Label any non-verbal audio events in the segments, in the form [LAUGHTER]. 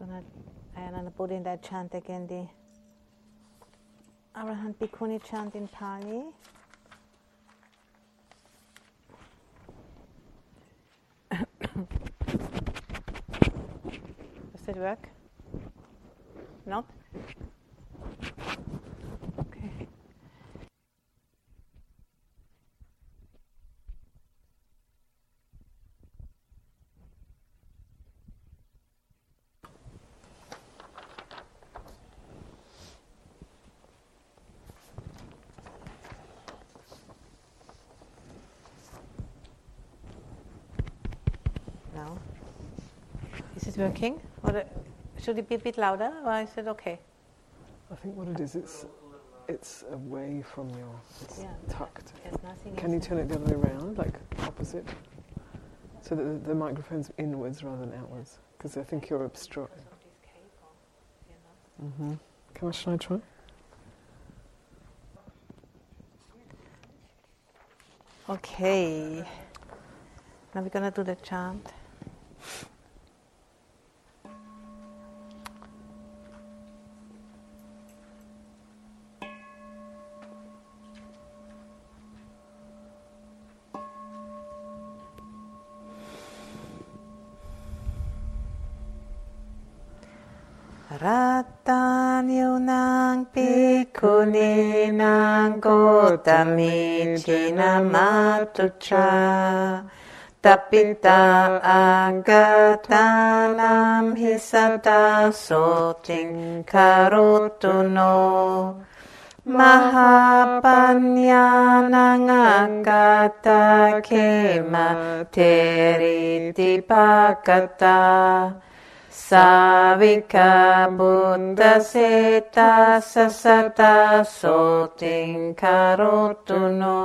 Gonna, ayan na po din that chant again, the Arahant Bhikkhuni chant in Pali. [COUGHS] Does it work? Not? Okay. No. Is working? Or should it be a bit louder, or is it okay? I think what it is, it's it's away from your, it's Yeah. tucked. Can you turn it the other way around, like opposite, so that the, the microphone's inwards rather than outwards? Because I think you're obstructing. hmm Can I? Shall I try? Okay. Now we're gonna do the chant. samicina matucha tapita agatanam hisata sotin karutuno Mahapanyanangakata kema teritipakata Savika Buddha Seta Sasata Soting Karotuno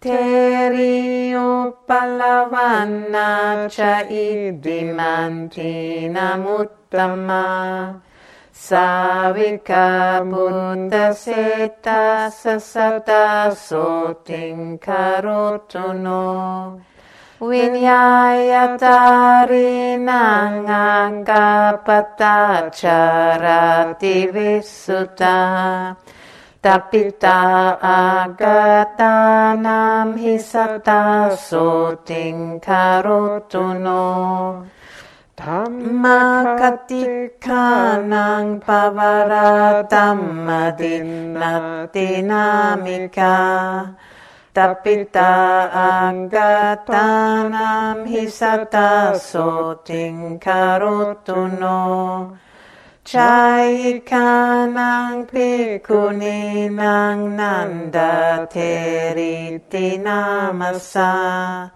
Teri Upalavanna Cha Idimanti Namuttama Savika Buddha Seta Sasata Soting Karotuno Vinyaya tari nanganga pata charati visuta Tapita agatanam hisata sutin karotuno Dhammakatikanang pavaratam madinatinamika Tapita agatanam hisata soting karutuno Chaikanang pikuninang nanda teriti namasa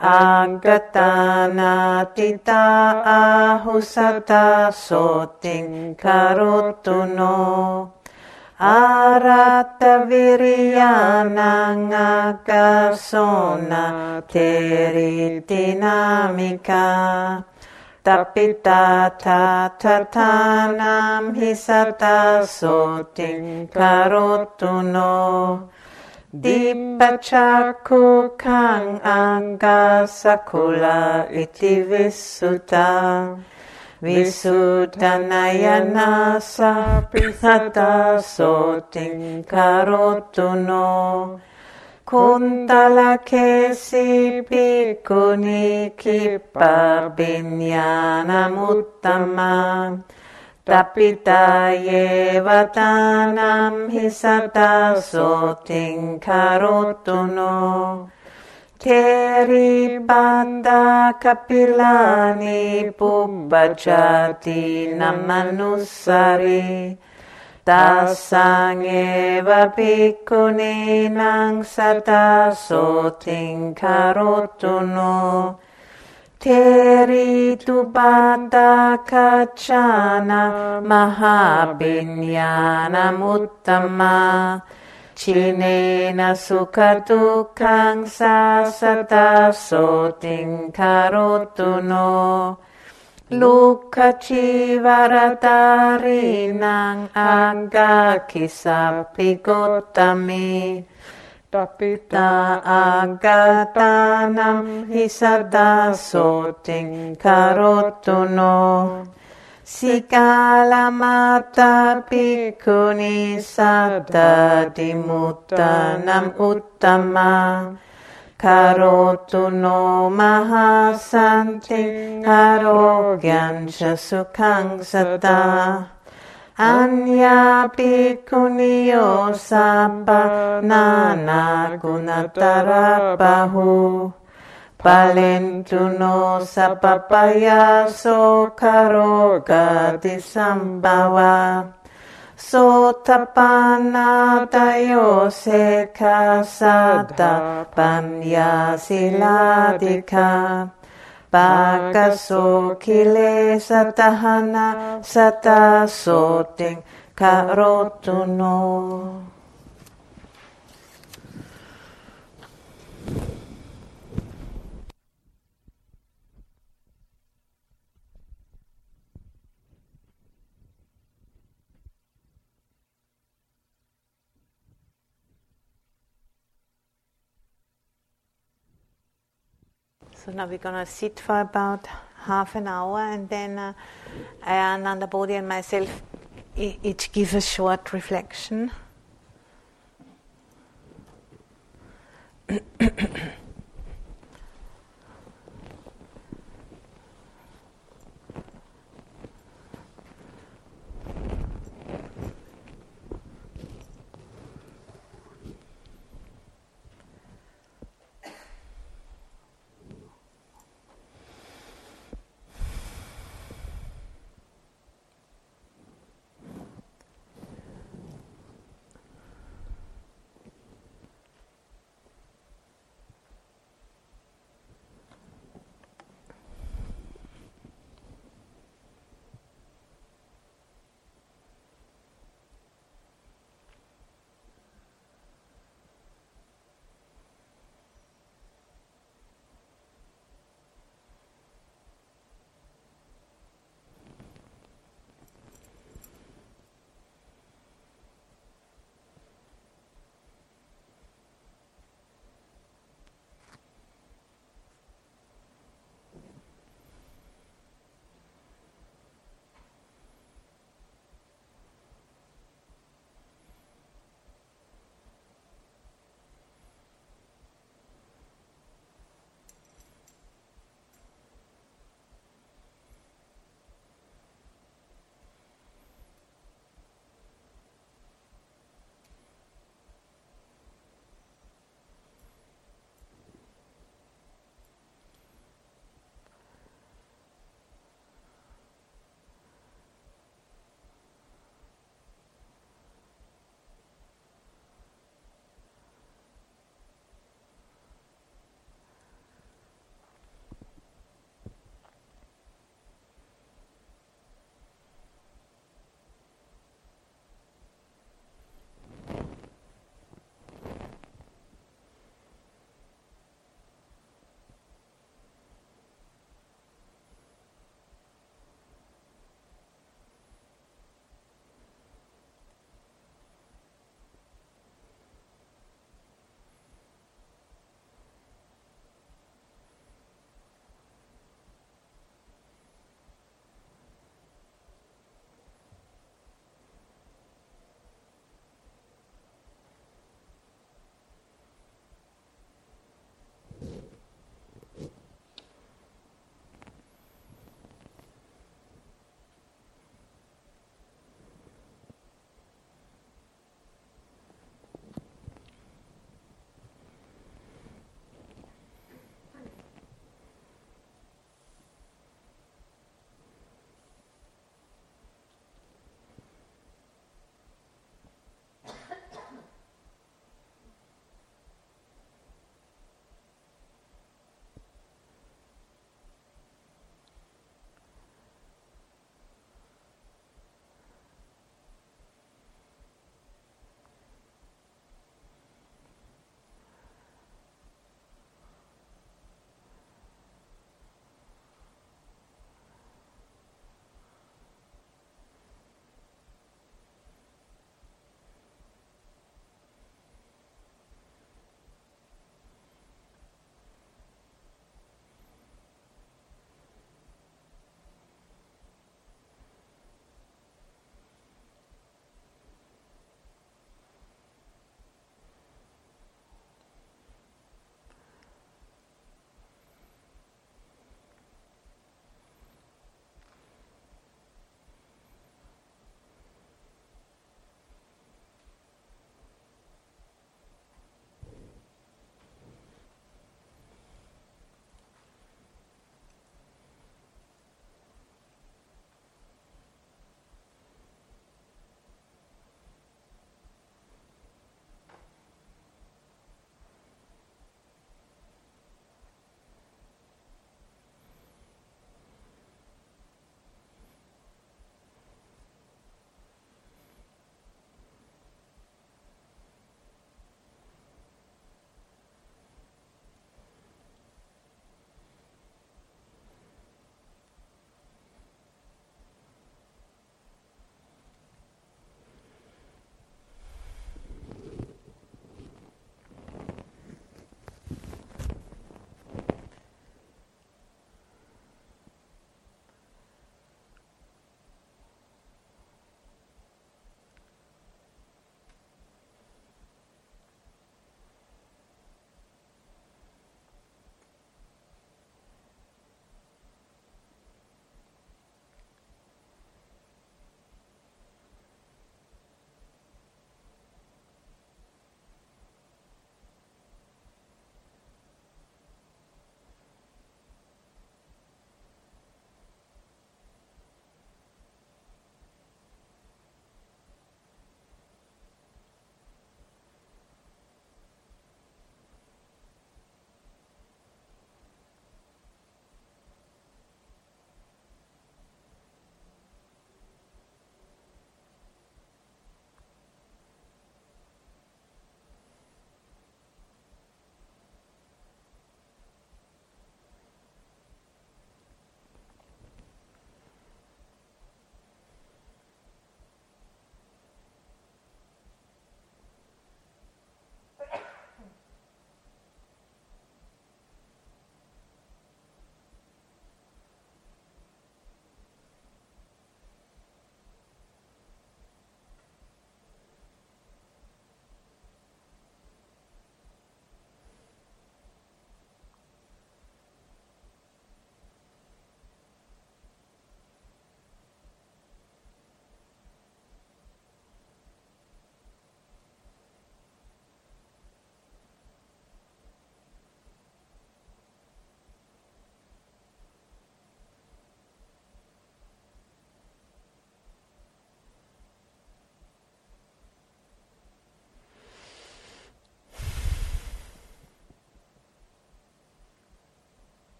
Agatana tita ahusata soting karutuno Aratta Viriyanangagasona Teritinamika Tapita Tatatanam Hisata Sotin Karotuno Dipachaku Kang Anga Sakula Iti Vissuta Visuddhanayana sapisata soting karotuno Kuntala kesi pikuni kipa binyana muttama Tapita yevatanam hisata soting karotuno Teribanda Kapilani Pubbacciati Namanusari Tasangeva Piccuni Nang Sata Sotin Karotuno Teri Tubanda Kacchana Mahabinyana Muttama. Chinena sukhatukang sasata soting karotuno Luka chivaratarinang aga kisapigotami Tapita agatanam hisada soting karotuno Sikalamatta piccuni sattati muttanam uttama. Karotu no mahasanti arogyan sukhang satta. Anya bhikkhuni osapa nana gunatarabbahu Palentuno sapapaya sokarogati sambhava Sotapana tayo sekha sada panya siladika. Bhagaso kile satahana sata soting karotuno So now we're going to sit for about half an hour and then uh, Anandabodhi and myself each give a short reflection. [CLEARS THROAT] [COUGHS]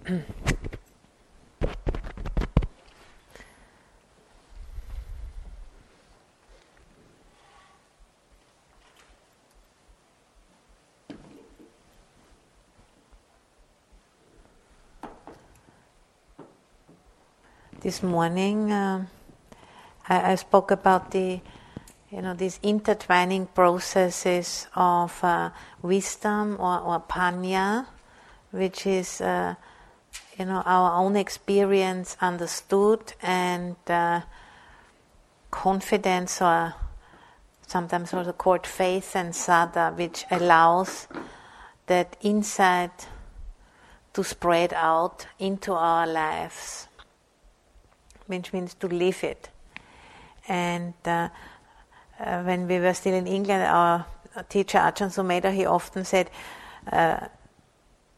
[CLEARS THROAT] this morning uh, I, I, spoke about the you know these intertwining processes of uh, wisdom or, or panya, which is uh, you know our own experience understood and uh, confidence or sometimes also called faith and saddha, which allows that insight to spread out into our lives which means to live it. And uh, uh, when we were still in England, our teacher Ajahn Sumedho, he often said uh,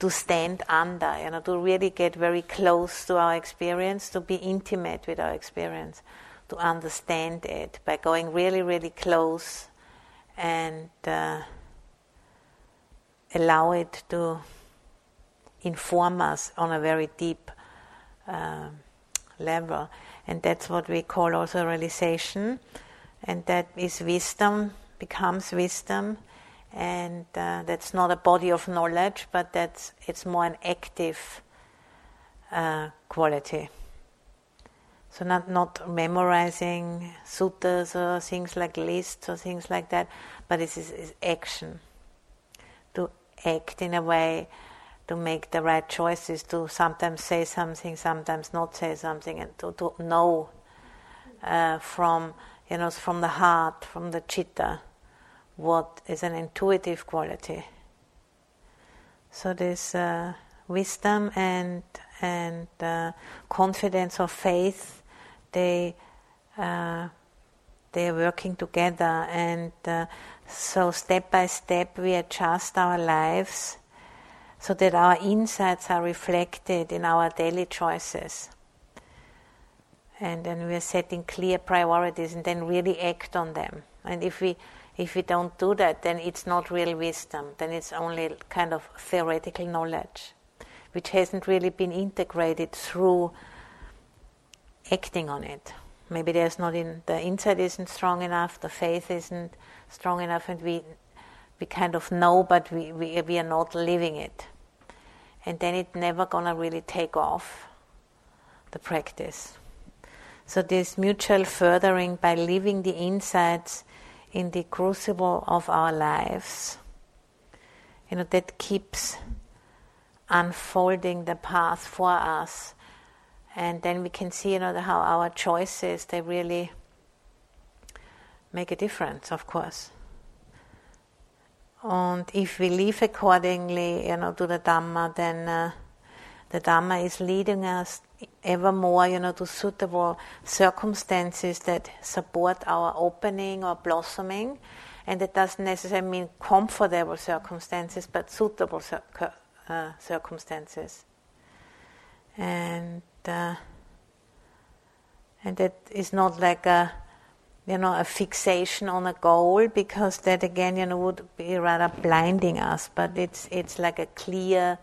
to stand under, you know, to really get very close to our experience, to be intimate with our experience, to understand it by going really, really close and uh, allow it to inform us on a very deep uh, level. And that's what we call also realization. And that is wisdom, becomes wisdom. And uh, that's not a body of knowledge, but that's it's more an active uh, quality. So not not memorizing suttas or things like lists or things like that, but it is, is action. To act in a way to make the right choices, to sometimes say something, sometimes not say something, and to, to know uh, from you know from the heart, from the chitta, what is an intuitive quality. So this uh, wisdom and and uh, confidence or faith, they uh, they are working together, and uh, so step by step we adjust our lives so that our insights are reflected in our daily choices. And then we are setting clear priorities and then really act on them. And if we if we don't do that, then it's not real wisdom. Then it's only kind of theoretical knowledge, which hasn't really been integrated through acting on it. Maybe there's not in the insight isn't strong enough, the faith isn't strong enough, and we we kind of know, but we, we, we are not living it and then it's never gonna really take off the practice. So this mutual furthering by living the insights in the crucible of our lives, you know, that keeps unfolding the path for us. And then we can see, you know, how our choices they really make a difference, of course. And if we live accordingly, you know, to the Dhamma, then uh, the Dhamma is leading us ever more, you know, to suitable circumstances that support our opening or blossoming. And it doesn't necessarily mean comfortable circumstances, but suitable cir- uh, circumstances. And uh, and that is not like a you know, a fixation on a goal because that again, you know, would be rather blinding us. But it's it's like a clear,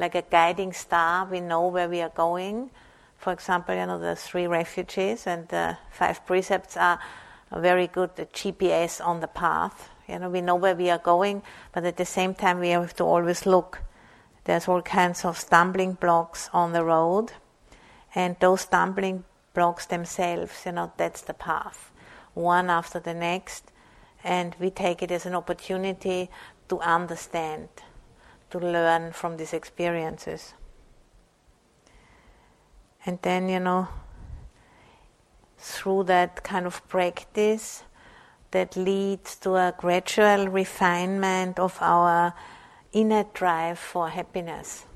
like a guiding star. We know where we are going. For example, you know, the three refuges and the five precepts are a very good GPS on the path. You know, we know where we are going, but at the same time, we have to always look. There's all kinds of stumbling blocks on the road, and those stumbling blocks themselves, you know, that's the path one after the next, and we take it as an opportunity to understand, to learn from these experiences. And then, you know, through that kind of practice that leads to a gradual refinement of our inner drive for happiness.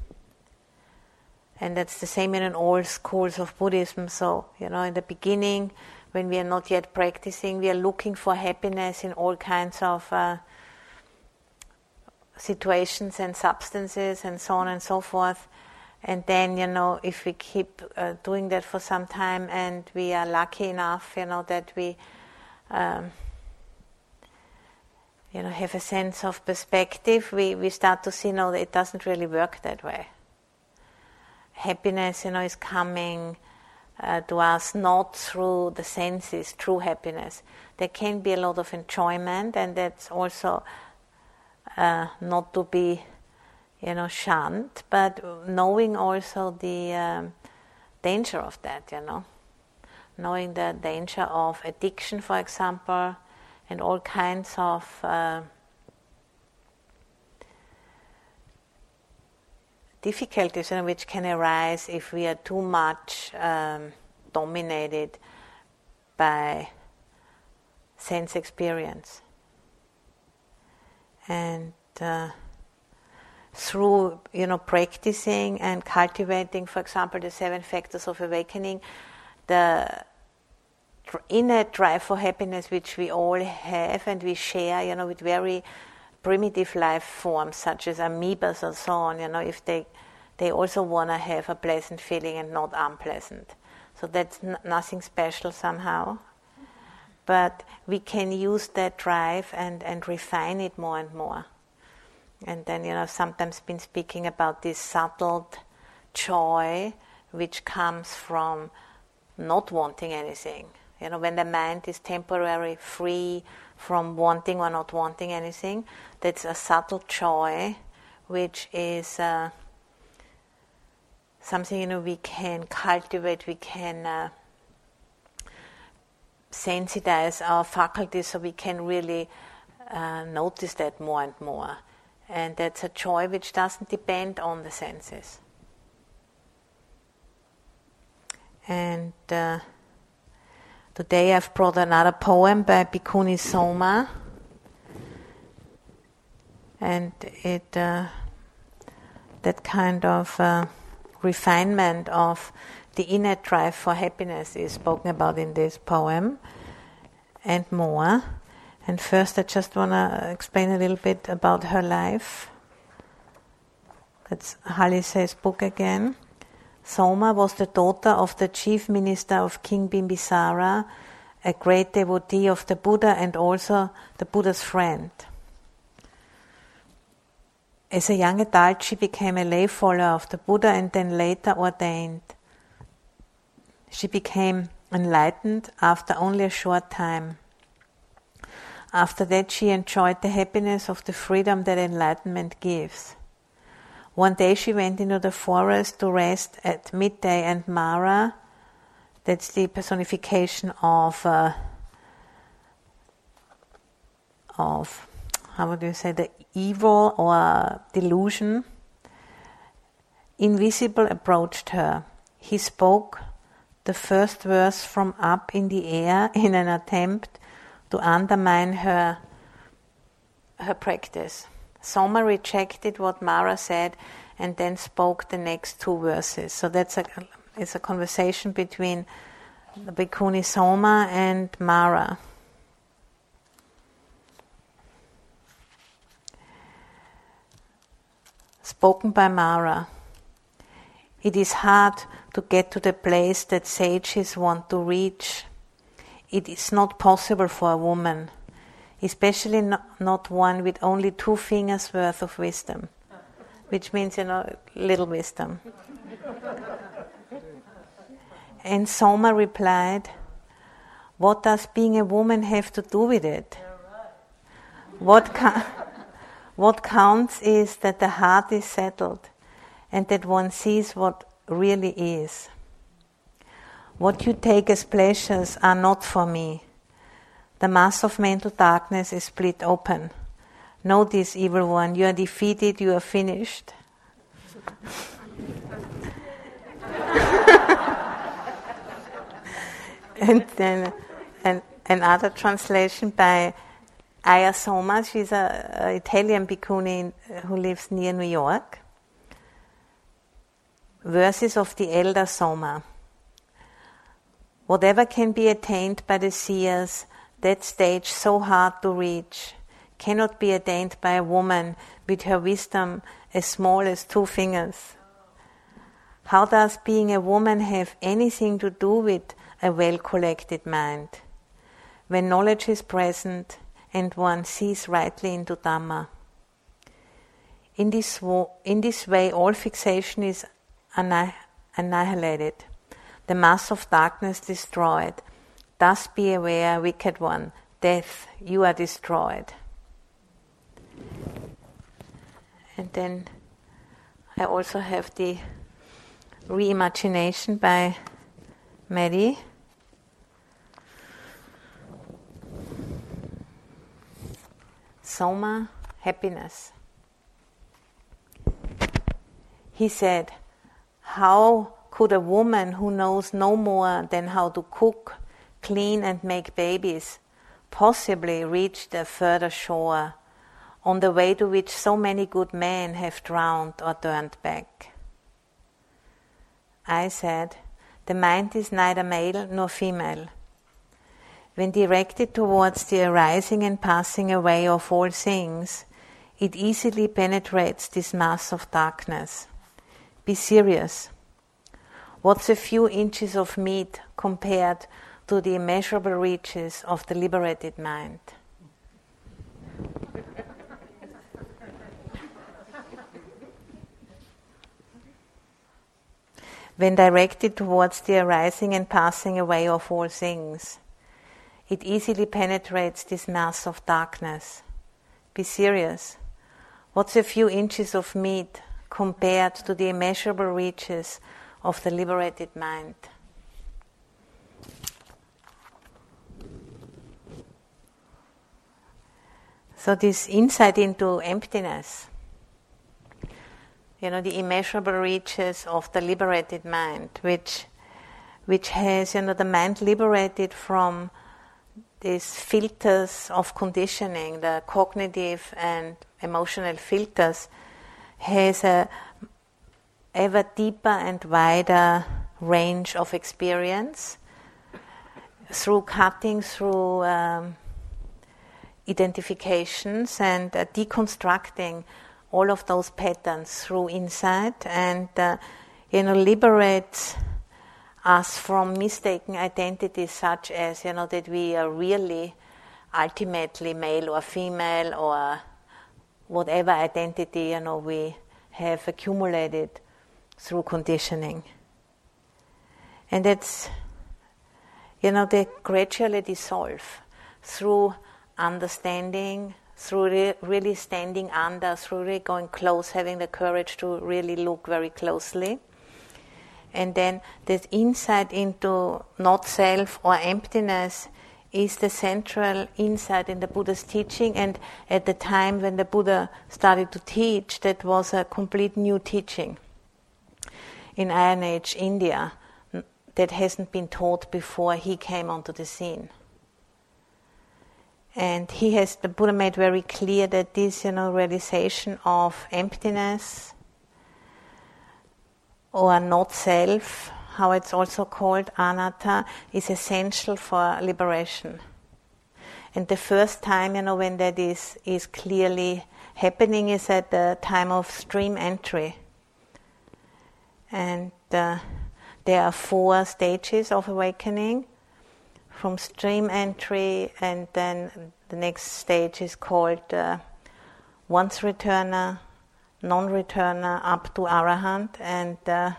And that's the same in all schools of Buddhism. So, you know, in the beginning, when we are not yet practicing, we are looking for happiness in all kinds of uh, situations and substances and so on and so forth. And then, you know, if we keep uh, doing that for some time and we are lucky enough, you know, that we, um, you know, have a sense of perspective, we, we start to see, no, it doesn't really work that way. happiness, you know, is coming uh, to us not through the senses, true happiness. There can be a lot of enjoyment, and that's also uh, not to be, you know, shunned, but knowing also the um, danger of that, you know, knowing the danger of addiction, for example, and all kinds of uh, difficulties you know, which can arise if we are too much um, dominated by sense experience. And uh, through you know practicing and cultivating, for example, the seven factors of awakening, the inner drive for happiness which we all have and we share, you know, with very primitive life forms such as amoebas and so on, you know, if they they also want to have a pleasant feeling and not unpleasant. So that's n- nothing special somehow. But we can use that drive and, and refine it more and more. And then, you know, sometimes been speaking about this subtle joy which comes from not wanting anything. You know, when the mind is temporarily free from wanting or not wanting anything, that's a subtle joy which is uh, something you know we can cultivate, we can uh, sensitize our faculties so we can really uh, notice that more and more. And that's a joy which doesn't depend on the senses. And uh, today I've brought another poem by Bhikkhuni Soma. And it, uh, that kind of uh, refinement of the inner drive for happiness is spoken about in this poem and more. And first, I just want to explain a little bit about her life. That's Hallisey's book again. Soma was the daughter of the chief minister of King Bimbisara, a great devotee of the Buddha and also the Buddha's friend. As a young adult, she became a lay follower of the Buddha and then later ordained. She became enlightened after only a short time. After that, she enjoyed the happiness of the freedom that enlightenment gives. One day, she went into the forest to rest at midday, and Mara, that's the personification of uh, of how would you say the evil or delusion, invisible approached her. He spoke the first verse from up in the air in an attempt to undermine her her practice. Soma rejected what Mara said and then spoke the next two verses. So that's a it's a conversation between the Bhikkhuni Soma and Mara. spoken by Mara. It is hard to get to the place that sages want to reach. It is not possible for a woman, especially not one with only two fingers worth of wisdom, which means, you know, little wisdom. [LAUGHS] and Soma replied, What does being a woman have to do with it? What can. [LAUGHS] What counts is that the heart is settled and that one sees what really is. What you take as pleasures are not for me. The mass of mental darkness is split open. This, evil one, you are defeated, you are finished. [LAUGHS] and then an, another translation by Ayya Soma, she's an Italian bhikkhuni who lives near New York. Verses of the elder Soma. Whatever can be attained by the seers, that stage so hard to reach, cannot be attained by a woman with her wisdom as small as two fingers. How does being a woman have anything to do with a well collected mind? When knowledge is present, and one sees rightly into Dhamma. In this, wo- in this way, all fixation is annihilated, the mass of darkness destroyed. Thus be aware, wicked one, death, you are destroyed. And then I also have the reimagination by Matty. Soma, happiness. He said, How could a woman who knows no more than how to cook, clean, and make babies possibly reach the further shore on the way to which so many good men have drowned or turned back? I said, The mind is neither male nor female when directed towards the arising and passing away of all things, it easily penetrates this mass of darkness. Be serious. What's a few inches of meat compared to the immeasurable reaches of the liberated mind? when directed towards the arising and passing away of all things, it easily penetrates this mass of darkness. Be serious. What's a few inches of meat compared to the immeasurable reaches of the liberated mind? So, this insight into emptiness, you know, the immeasurable reaches of the liberated mind, which, which has, you know, the mind liberated from these filters of conditioning, the cognitive and emotional filters, has a ever deeper and wider range of experience through cutting through um, identifications and uh, deconstructing all of those patterns through insight and uh, you know liberates us from mistaken identities such as you know that we are really ultimately male or female or whatever identity you know we have accumulated through conditioning. And that's you know they gradually dissolve through understanding through re- really standing under through really going close having the courage to really look very closely. And then this insight into not self or emptiness is the central insight in the Buddha's teaching. And at the time when the Buddha started to teach, that was a complete new teaching in Iron Age India that hasn't been taught before he came onto the scene. And he has, the Buddha made very clear that this, you know, realization of emptiness, or not self, how it's also called anatta, is essential for liberation. And the first time, you know, when that is, is clearly happening is at the time of stream entry. And uh, there are four stages of awakening from stream entry, and then the next stage is called uh, once returner, non-returner up to arahant, and uh,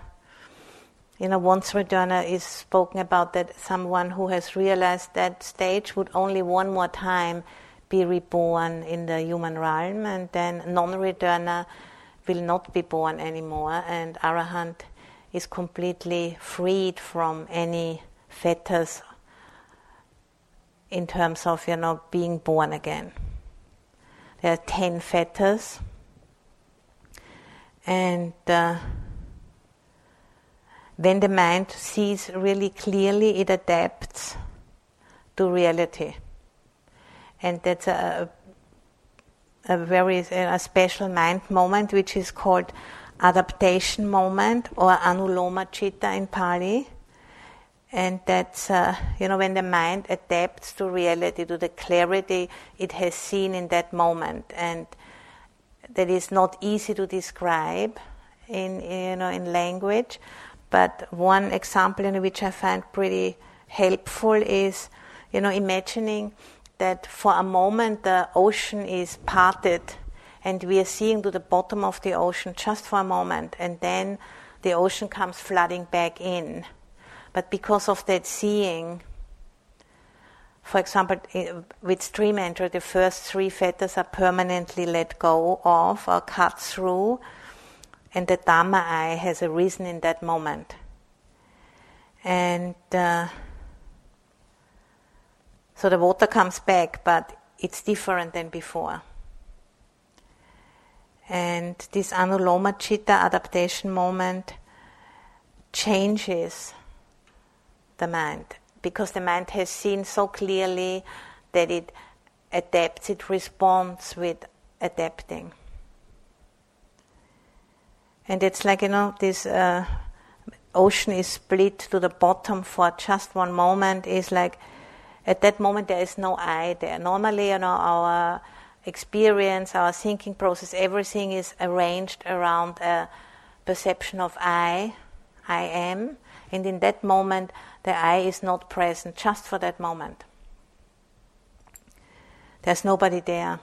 you know, once returner is spoken about that someone who has realized that stage would only one more time be reborn in the human realm, and then non-returner will not be born anymore, and arahant is completely freed from any fetters in terms of you know being born again. There are ten fetters and uh, when the mind sees really clearly, it adapts to reality. And that's a, a very a special mind moment, which is called adaptation moment or anuloma chitta in Pali. And that's, uh, you know, when the mind adapts to reality, to the clarity it has seen in that moment. And that is not easy to describe in you know in language. But one example in which I find pretty helpful is you know imagining that for a moment the ocean is parted and we are seeing to the bottom of the ocean just for a moment and then the ocean comes flooding back in. But because of that seeing, for example, with stream entry, the first three fetters are permanently let go of or cut through, and the Dhamma eye has arisen in that moment. And uh, so the water comes back, but it's different than before. And this anuloma chitta adaptation moment changes the mind because the mind has seen so clearly that it adapts, it responds with adapting. And it's like, you know, this uh, ocean is split to the bottom for just one moment, is like at that moment there is no I there. Normally, you know, our experience, our thinking process, everything is arranged around a perception of I, I am, and in that moment the I is not present just for that moment. There's nobody there.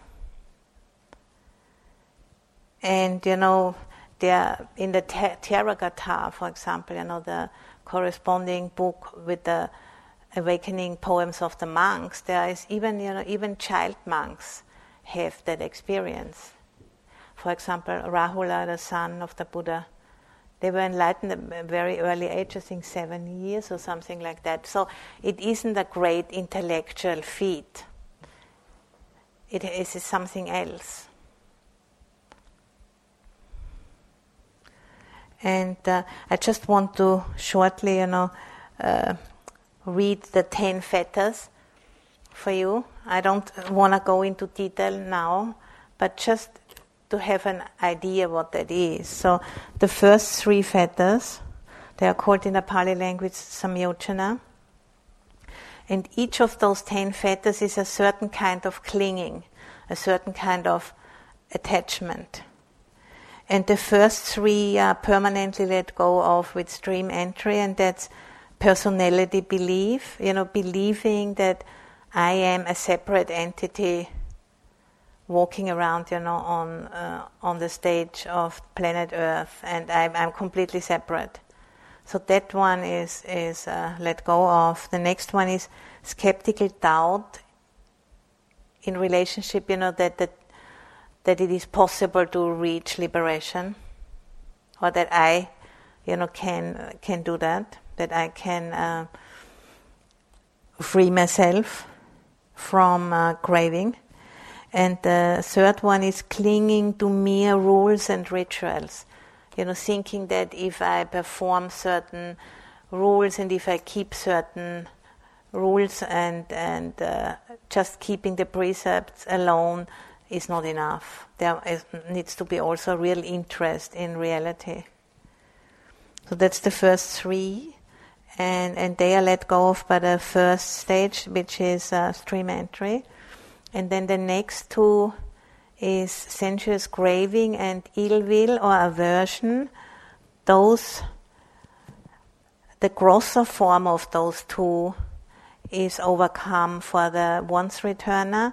And you know, there in the Theragatha, for example, you know, the corresponding book with the awakening poems of the monks, there is even you know even child monks have that experience. For example, Rahula, the son of the Buddha, they were enlightened at a very early age, I think seven years or something like that. So it isn't a great intellectual feat. It is something else. And uh, I just want to shortly, you know, uh, read the 10 fetters for you. I don't want to go into detail now, but just to have an idea what that is. So the first three fetters, they are called in the Pali language samyojana. And each of those 10 fetters is a certain kind of clinging, a certain kind of attachment. And the first three are permanently let go of with stream entry, and that's personality belief, you know, believing that I am a separate entity walking around, you know, on uh, on the stage of planet Earth, and I'm, I'm completely separate. So that one is is uh, let go of. The next one is skeptical doubt in relationship, you know, that that that it is possible to reach liberation, or that I, you know, can can do that that I can uh, free myself from uh, craving. And the third one is clinging to mere rules and rituals. You know, thinking that if I perform certain rules and if I keep certain rules and and uh, just keeping the precepts alone is not enough. There is, needs to be also real interest in reality. So that's the first three and, and they are let go of by the first stage, which is uh, stream entry. And then the next two is sensuous craving and ill will or aversion. Those, the grosser form of those two is overcome for the once returner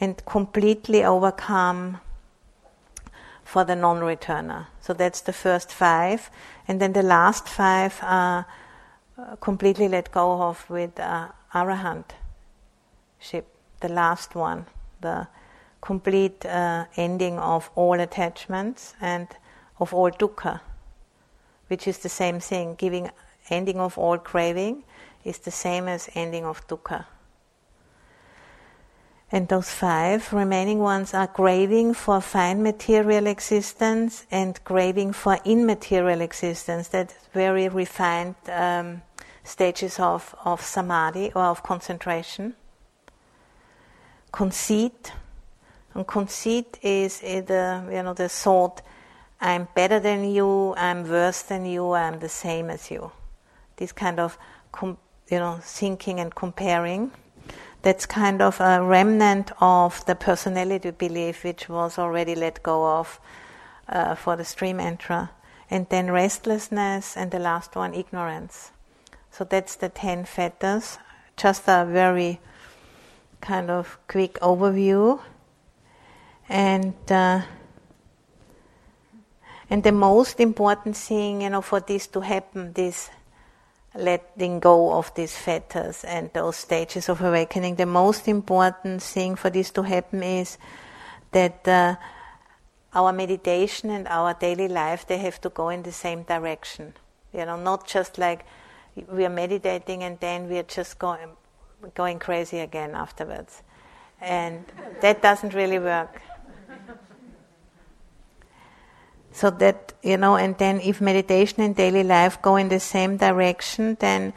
and completely overcome for the non returner. So that's the first five. And then the last five are uh, completely let go of with uh, arahant ship, the last one, the complete uh, ending of all attachments and of all dukkha, which is the same thing. Giving ending of all craving is the same as ending of dukkha. And those five remaining ones are craving for fine material existence and craving for immaterial existence. That's very refined um, stages of, of samadhi or of concentration. Conceit, and conceit is, is the you know the thought, I'm better than you, I'm worse than you, I'm the same as you. This kind of com, you know thinking and comparing. That's kind of a remnant of the personality belief which was already let go of uh, for the stream enterer. And then restlessness, and the last one, ignorance. So that's the 10 fetters. Just a very kind of quick overview. And uh, And the most important thing, you know, for this to happen, this letting go of these fetters and those stages of awakening, the most important thing for this to happen is that uh, our meditation and our daily life they have to go in the same direction. You know, not just like we are meditating and then we are just going going crazy again afterwards, and that doesn't really work. So that, you know, and then if meditation and daily life go in the same direction, then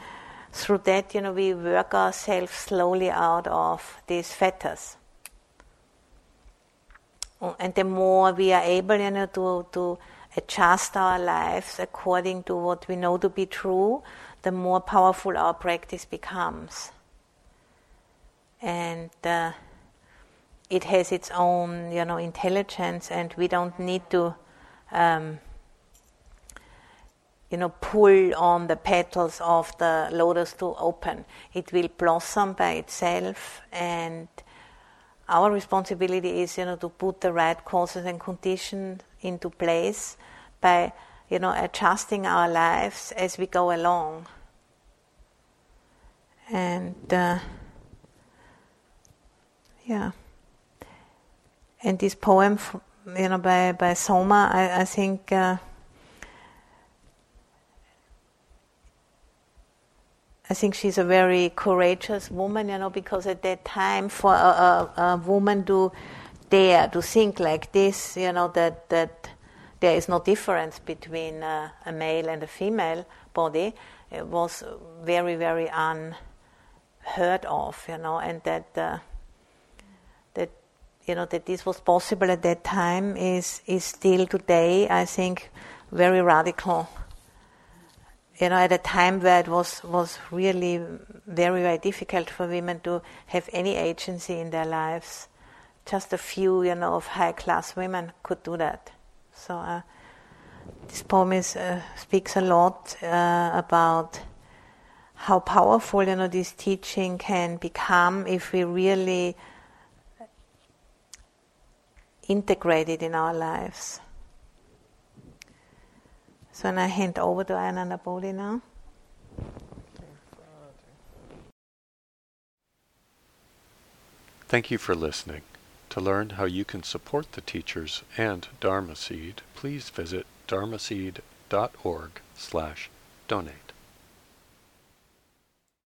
through that, you know, we work ourselves slowly out of these fetters. And the more we are able, you know, to, to adjust our lives according to what we know to be true, the more powerful our practice becomes. And uh, it has its own, you know, intelligence, and we don't need to um, you know, pull on the petals of the lotus to open. It will blossom by itself, and our responsibility is, you know, to put the right causes and conditions into place by, you know, adjusting our lives as we go along. And uh, yeah, and this poem you know, by, by Soma, I, I think uh, I think she's a very courageous woman, you know, because at that time, for a, a, a, woman to dare to think like this, you know, that that there is no difference between uh, a male and a female body, it was very, very unheard of, you know, and that. Uh, you know that this was possible at that time is is still today I think very radical. You know, at a time where it was was really very very difficult for women to have any agency in their lives. Just a few, you know, of high class women could do that. So uh, this poem is, uh, speaks a lot uh, about how powerful you know this teaching can become if we really integrated in our lives. So I hand over to Ananda now. Thank you for listening. To learn how you can support the teachers and Dharma Seed, please visit dharmaseed.org slash donate.